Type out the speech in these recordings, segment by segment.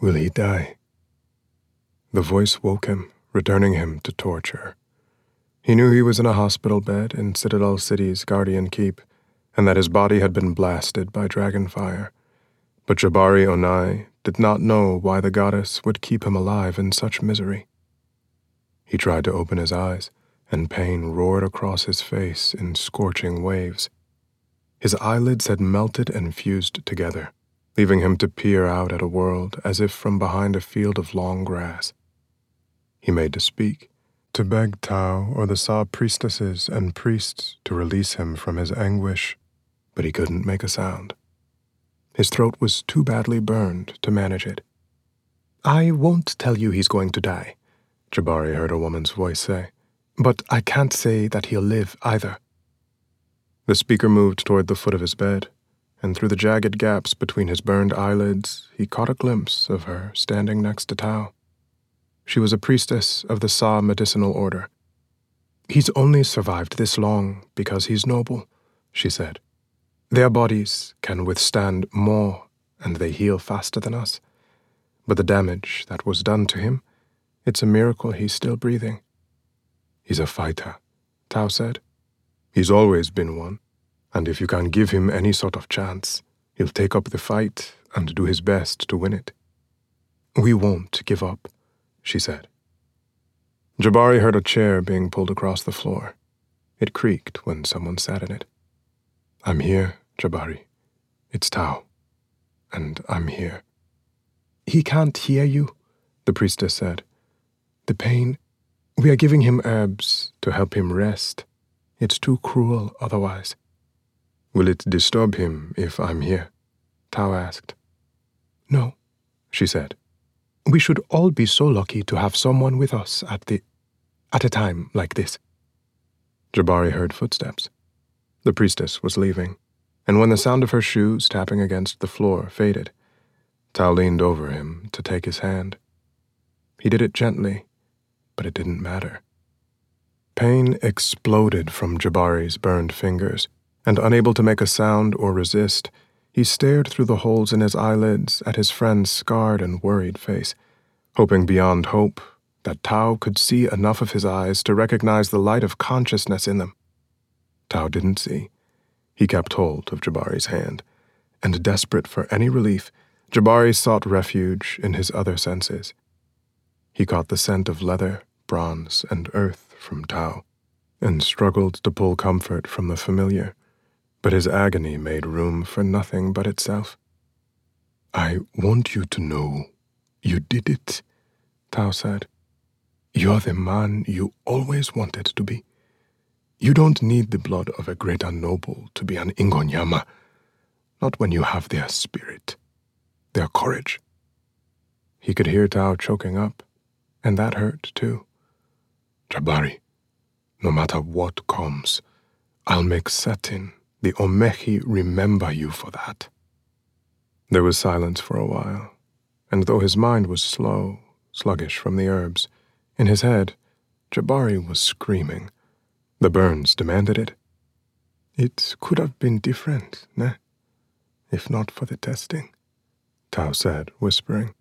Will he die? The voice woke him, returning him to torture. He knew he was in a hospital bed in Citadel City's Guardian Keep, and that his body had been blasted by dragon fire. But Jabari Onai did not know why the goddess would keep him alive in such misery. He tried to open his eyes, and pain roared across his face in scorching waves. His eyelids had melted and fused together, leaving him to peer out at a world as if from behind a field of long grass. He made to speak, to beg Tau or the Sa priestesses and priests to release him from his anguish, but he couldn't make a sound. His throat was too badly burned to manage it. I won't tell you he's going to die, Jabari heard a woman's voice say, but I can't say that he'll live either. The speaker moved toward the foot of his bed, and through the jagged gaps between his burned eyelids, he caught a glimpse of her standing next to Tau. She was a priestess of the Sa medicinal order. He's only survived this long because he's noble, she said. Their bodies can withstand more and they heal faster than us. But the damage that was done to him, it's a miracle he's still breathing. He's a fighter, Tau said. He's always been one, and if you can give him any sort of chance, he'll take up the fight and do his best to win it. We won't give up, she said. Jabari heard a chair being pulled across the floor. It creaked when someone sat in it. I'm here, Jabari. It's Tau. And I'm here. He can't hear you, the priestess said. The pain. We are giving him herbs to help him rest. It's too cruel otherwise. Will it disturb him if I'm here? Tau asked. No, she said. We should all be so lucky to have someone with us at the. at a time like this. Jabari heard footsteps. The priestess was leaving and when the sound of her shoes tapping against the floor faded, Tau leaned over him to take his hand. He did it gently, but it didn't matter. Pain exploded from Jabari's burned fingers, and unable to make a sound or resist, he stared through the holes in his eyelids at his friend's scarred and worried face, hoping beyond hope that Tau could see enough of his eyes to recognize the light of consciousness in them. Tau didn't see. He kept hold of Jabari's hand, and desperate for any relief, Jabari sought refuge in his other senses. He caught the scent of leather, bronze, and earth from Tau, and struggled to pull comfort from the familiar, but his agony made room for nothing but itself. I want you to know you did it, Tau said. You're the man you always wanted to be. You don't need the blood of a greater noble to be an Ingonyama, not when you have their spirit, their courage. He could hear Tau choking up, and that hurt too. Jabari, no matter what comes, I'll make certain the Omehi remember you for that. There was silence for a while, and though his mind was slow, sluggish from the herbs, in his head, Jabari was screaming the burns demanded it. It could have been different, ne? If not for the testing, Tau said, whispering.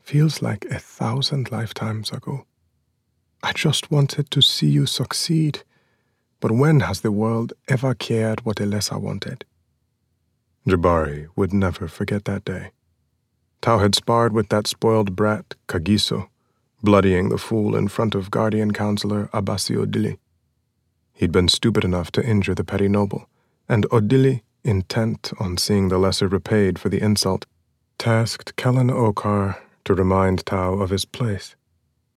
Feels like a thousand lifetimes ago. I just wanted to see you succeed. But when has the world ever cared what a Lesser wanted? Jabari would never forget that day. Tau had sparred with that spoiled brat, Kagiso, bloodying the fool in front of guardian counselor Abasi Odili. He'd been stupid enough to injure the petty noble, and Odili, intent on seeing the lesser repaid for the insult, tasked Kellan Okar to remind Tau of his place.